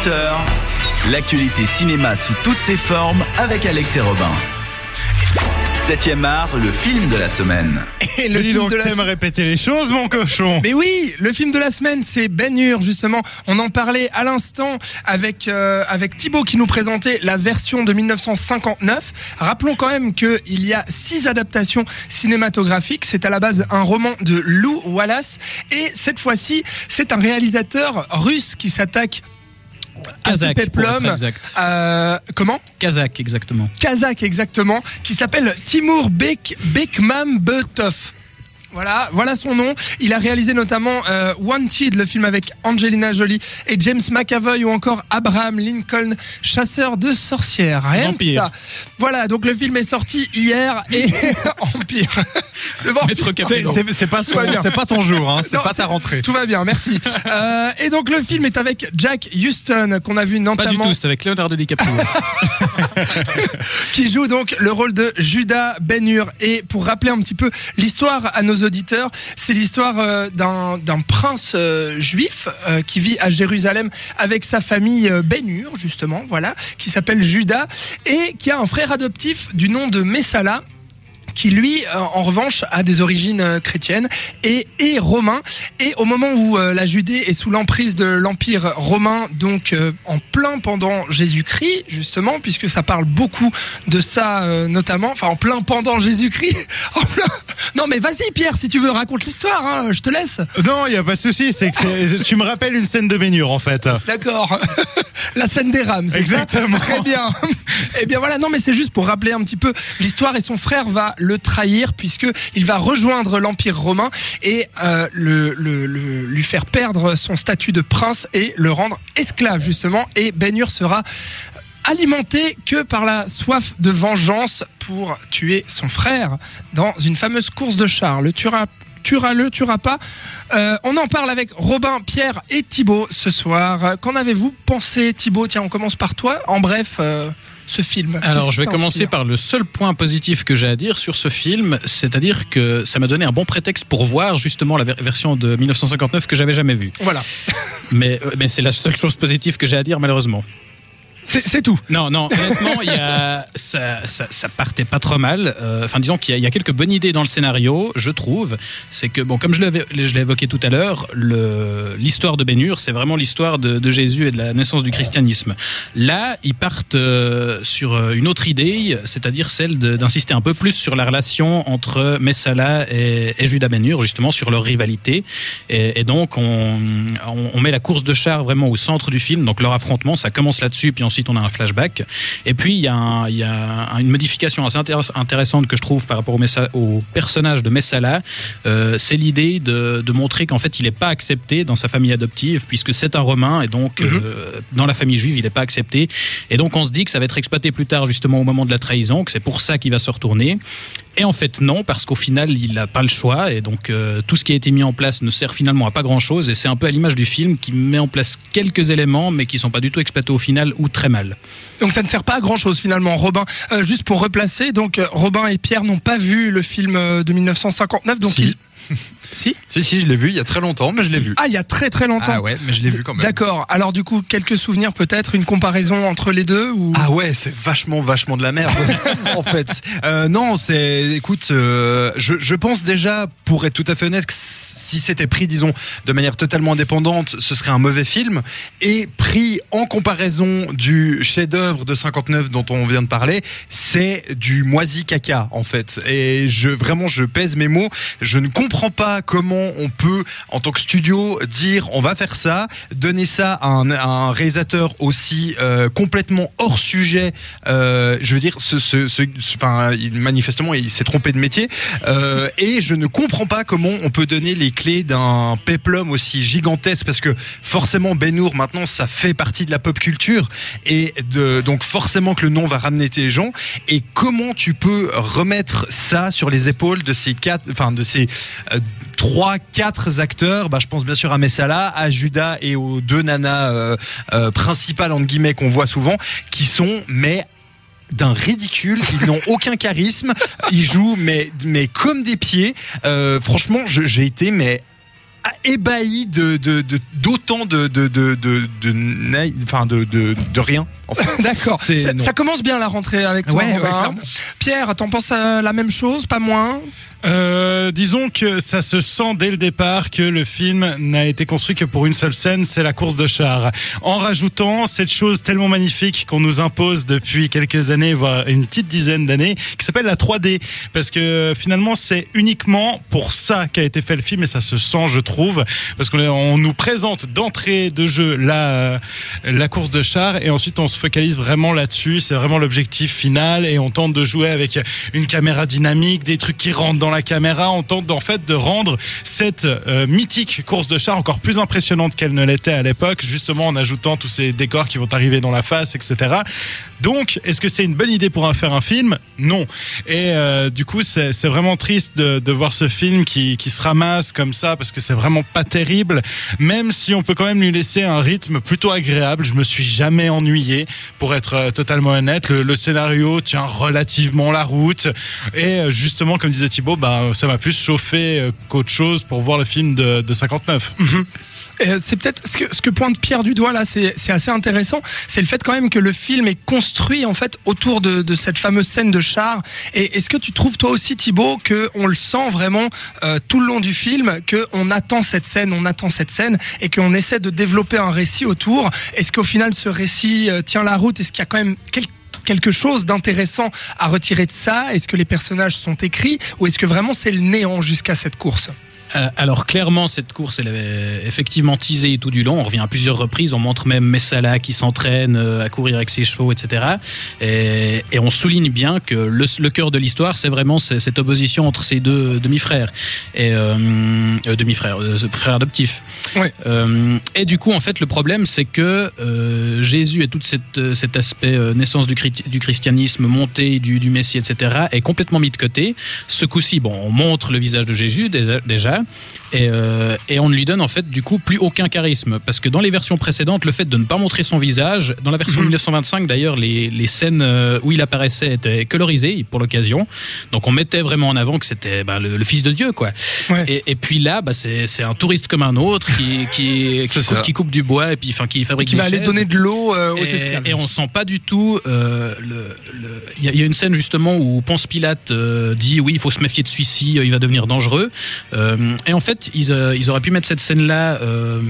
20h, l'actualité cinéma sous toutes ses formes avec Alex et Robin. 7ème art, le film de la semaine. Et le Dis film donc, de la t'aimes répéter les choses, mon cochon. Mais oui, le film de la semaine, c'est Ben Hur, justement. On en parlait à l'instant avec euh, avec Thibaut qui nous présentait la version de 1959. Rappelons quand même qu'il y a six adaptations cinématographiques. C'est à la base un roman de Lou Wallace. Et cette fois-ci, c'est un réalisateur russe qui s'attaque Kazakh, exact. Euh, comment Kazakh, exactement. kazakh exactement, qui s'appelle Timur Bek Bekmambetov. Voilà, voilà son nom. Il a réalisé notamment euh, Wanted, le film avec Angelina Jolie et James McAvoy ou encore Abraham Lincoln, chasseur de sorcières. Rien que Vampire. ça. Voilà, donc le film est sorti hier et Empire. Maître C'est- pas, c'est pas ton jour, hein, c'est pas ta rentrée. Tout va bien, merci. Euh, et donc le film est avec Jack Houston qu'on a vu Pas notamment du tout, c'est avec Leonardo DiCaprio. Qui joue donc le rôle de Judas Ben Hur. Et pour rappeler un petit peu l'histoire à nos auditeurs, c'est l'histoire euh, d'un prince euh, juif euh, qui vit à Jérusalem avec sa famille Ben Hur, justement, voilà, qui s'appelle Judas et qui a un frère adoptif du nom de Messala qui lui, euh, en revanche, a des origines euh, chrétiennes et est romain. Et au moment où euh, la Judée est sous l'emprise de l'Empire romain, donc en plein pendant Jésus-Christ, justement, puisque ça parle beaucoup de ça, notamment, enfin en plein pendant Jésus-Christ. en plein- Non mais vas-y Pierre, si tu veux, raconte l'histoire, hein, je te laisse. Non, il y a pas de souci. C'est que tu me rappelles une scène de baignure, en fait. D'accord. La scène des rames, c'est ça Exactement. Très bien. Eh bien voilà, non mais c'est juste pour rappeler un petit peu l'histoire et son frère va le trahir puisque il va rejoindre l'Empire romain et euh, le, lui faire perdre son statut de prince et le rendre esclave justement. Et Ben Hur sera alimenté que par la soif de vengeance pour tuer son frère dans une fameuse course de chars. Le tuera, tuera le, tuera pas. Euh, on en parle avec Robin, Pierre et Thibaut ce soir. Qu'en avez-vous pensé, Thibaut? Tiens, on commence par toi. En bref, euh, ce film. Alors, je vais commencer par le seul point positif que j'ai à dire sur ce film, c'est-à-dire que ça m'a donné un bon prétexte pour voir justement la ver- version de 1959 que j'avais jamais vue. Voilà, Mais, euh, mais c'est la seule chose positive que j'ai à dire, malheureusement. C'est tout. Non, non, honnêtement, y a, ça, ça, ça partait pas trop mal. Euh, Enfin, disons qu'il y, a- quelques bonnes idées dans le scénario, je trouve. C'est que, bon, comme je l'ai évoqué tout à l'heure, l'histoire de Hur, c'est vraiment l'histoire de, Jésus et de la naissance du christianisme. Là, ils partent euh, sur euh, une autre idée, c'est-à-dire celle d'insister un peu plus sur la relation entre Messala et, Judas Hur, justement sur leur rivalité. Et, donc, on, on, met la course de chars vraiment au centre du film. Donc, leur affrontement, ça commence là-dessus, puis ensuite on a un flashback. Et puis, il y a, un- il y a un- une modification assez intéress- intéressante que je trouve par rapport au, Messa- au personnage de Messala. Euh, c'est l'idée de, de montrer qu'en fait, il n'est pas accepté dans sa famille adoptive, puisque c'est un Romain, et donc, euh, dans la famille juive, il n'est pas accepté. Et donc, on se dit que ça va être exploité plus tard, justement, au moment de la trahison, que c'est pour ça qu'il va se retourner. Et en fait, non, parce qu'au final, il n'a pas le choix. Et donc, euh, tout ce qui a été mis en place ne sert finalement à pas grand-chose. Et c'est un peu à l'image du film qui met en place quelques éléments, mais qui sont pas du tout exploités au final ou très mal. Donc ça ne sert pas à grand chose finalement, Robin. Euh, juste pour replacer, donc euh, Robin et Pierre n'ont pas vu le film de 1959, donc Si. ils. Si Si, si, je l'ai vu il y a très longtemps, mais je l'ai vu. Ah, il y a très très longtemps. Ah ouais, mais je l'ai vu quand même. D'accord. Alors du coup, quelques souvenirs peut-être, une comparaison entre les deux ou? Ah ouais, c'est vachement, vachement de la merde, en fait. Euh, non, c'est, écoute, euh, je, je pense déjà, pour être tout à fait honnête, que si c'était pris, disons, de manière totalement indépendante, ce serait un mauvais film. Et pris en comparaison du chef-d'œuvre de 59 dont on vient de parler, c'est du moisi caca, en fait. Et je, vraiment, je pèse mes mots. Je ne comprends pas comment on peut, en tant que studio, dire on va faire ça, donner ça à un, réalisateur aussi euh, complètement hors sujet. euh, je veux dire, ce, ce, enfin, manifestement, il s'est trompé de métier. Euh, et je ne comprends pas comment on peut donner les clés d'un péplum aussi gigantesque, parce que forcément, Ben Hur, maintenant, ça fait partie de la pop culture, et de, donc forcément que le nom va ramener les gens. Et comment tu peux remettre ça sur les épaules de ces quatre, enfin de ces euh, trois, quatre acteurs? Bah, Je pense bien sûr à Messala, à Judas et aux deux nanas euh, euh, principales entre guillemets qu'on voit souvent, qui sont mais d'un ridicule, ils n'ont aucun charisme, ils jouent mais mais comme des pieds. Euh, franchement, j'ai été mais ah, ébahi de d'autant de de de de de, enfin de, de de rien. D'accord. Ça, commence bien la rentrée avec toi. Ouais, ouais. Pierre, t'en penses euh, la même chose, pas moins? Euh, disons que ça se sent dès le départ que le film n'a été construit que pour une seule scène, c'est la course de chars. En rajoutant cette chose tellement magnifique qu'on nous impose depuis quelques années, voire une petite dizaine d'années, qui s'appelle la 3D. Parce que finalement, c'est uniquement pour ça qu'a été fait le film et ça se sent, je trouve. Parce qu'on on nous présente d'entrée de jeu la, la course de chars et ensuite on se focalise vraiment là-dessus. C'est vraiment l'objectif final et on tente de jouer avec une caméra dynamique, des trucs qui rentrent dans la caméra. On tente en fait de rendre cette euh, mythique course de chars encore plus impressionnante qu'elle ne l'était à l'époque, justement en ajoutant tous ces décors qui vont arriver dans la face, etc. Donc, est-ce que c'est une bonne idée pour en faire un film? Non. Et euh, du coup, c'est vraiment triste de, voir ce film qui, se ramasse comme ça parce que c'est vraiment pas terrible. Même si on peut quand même lui laisser un rythme plutôt agréable, je me suis jamais ennuyé, pour être euh, totalement honnête. Le, le scénario tient relativement la route. Et justement, comme disait Thibaut, bah, ça m'a plus chauffé euh, qu'autre chose pour voir le film de, de 59. Euh, c'est peut-être ce que, ce que pointe Pierre du doigt là, c'est assez intéressant. C'est le fait quand même que le film est construit en fait autour de, cette fameuse scène de char. Et est-ce que tu trouves toi aussi Thibaut que on le sent vraiment euh, tout le long du film, que on attend cette scène, on attend cette scène, et qu'on essaie de développer un récit autour? Est-ce qu'au final ce récit tient la route? Est-ce qu'il y a quand même quel- quelque chose d'intéressant à retirer de ça? Est-ce que les personnages sont écrits? Ou est-ce que vraiment c'est le néant jusqu'à cette course? Alors clairement, cette course, elle avait effectivement teasé tout du long. On revient à plusieurs reprises. On montre même Messala qui s'entraîne euh, à courir avec ses chevaux, etc. Et, et on souligne bien que le, le cœur de l'histoire, c'est vraiment ce- cette opposition entre ces deux demi-frères et euh, euh, demi-frères, euh, frères adoptifs. Euh, et du coup, en fait, le problème, c'est que euh, Jésus et tout cette, euh, cet aspect euh, naissance du, du christianisme, montée du, du Messie, etc., est complètement mis de côté. Ce coup-ci, bon, on montre le visage de Jésus déjà, et, euh, et on ne lui donne en fait du coup plus aucun charisme. Parce que dans les versions précédentes, le fait de ne pas montrer son visage, dans la version 1925 d'ailleurs, les, les scènes euh, où il apparaissait étaient colorisées pour l'occasion. Donc on mettait vraiment en avant que c'était bah, le, le fils de Dieu, quoi. Ouais. Et, et puis là, bah, c'est un touriste comme un autre qui, qui, qui, coupe, qui du bois et puis enfin qui fabrique Qui des va aller chaises. donner de l'eau euh, aux Et, esclaves et on sent pas du tout. euh, le- le- Il y, a- il y a une scène justement où Ponce Pilate dit oui, il faut se méfier de celui-ci, il va devenir dangereux. Euh, et en fait, ils, euh, ils auraient pu mettre cette scène-là euh,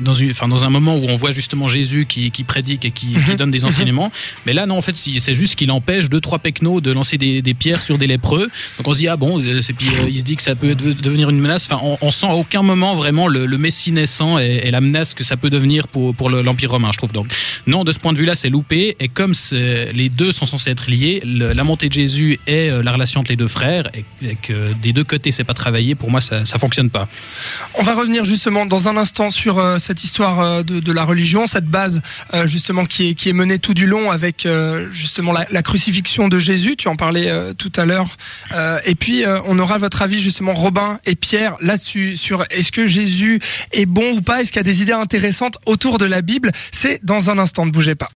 dans, une, enfin, dans un moment où on voit justement Jésus qui, qui prédique et qui, qui donne des enseignements. Mais là, non, en fait, c'est juste qu'il empêche deux trois pecnos de lancer des, des pierres sur des lépreux. Donc on se dit ah bon, euh, et puis euh, il se dit que ça peut de- devenir une menace. Enfin, on, on sent à aucun moment vraiment le, le Messie naissant et, et la menace que ça peut devenir pour, pour le- l'Empire romain, je trouve. Donc non, de ce point de vue-là, c'est loupé. Et comme les deux sont censés être liés, le- la montée de Jésus et euh, la relation entre les deux frères, et, et que des deux côtés c'est pas travaillé, pour moi ça, ça fonctionne pas. On va revenir justement dans un instant sur euh, cette histoire euh, de, de la religion, cette base euh, justement qui est, qui est menée tout du long avec euh, justement la, la crucifixion de Jésus. Tu en parlais euh, tout à l'heure. Euh, et puis on aura votre avis justement, Robin et Pierre, là-dessus sur est-ce que Jésus est bon ou pas? Est-ce qu'il y a des idées intéressantes autour de la Bible? C'est dans un instant. Ne bougez pas.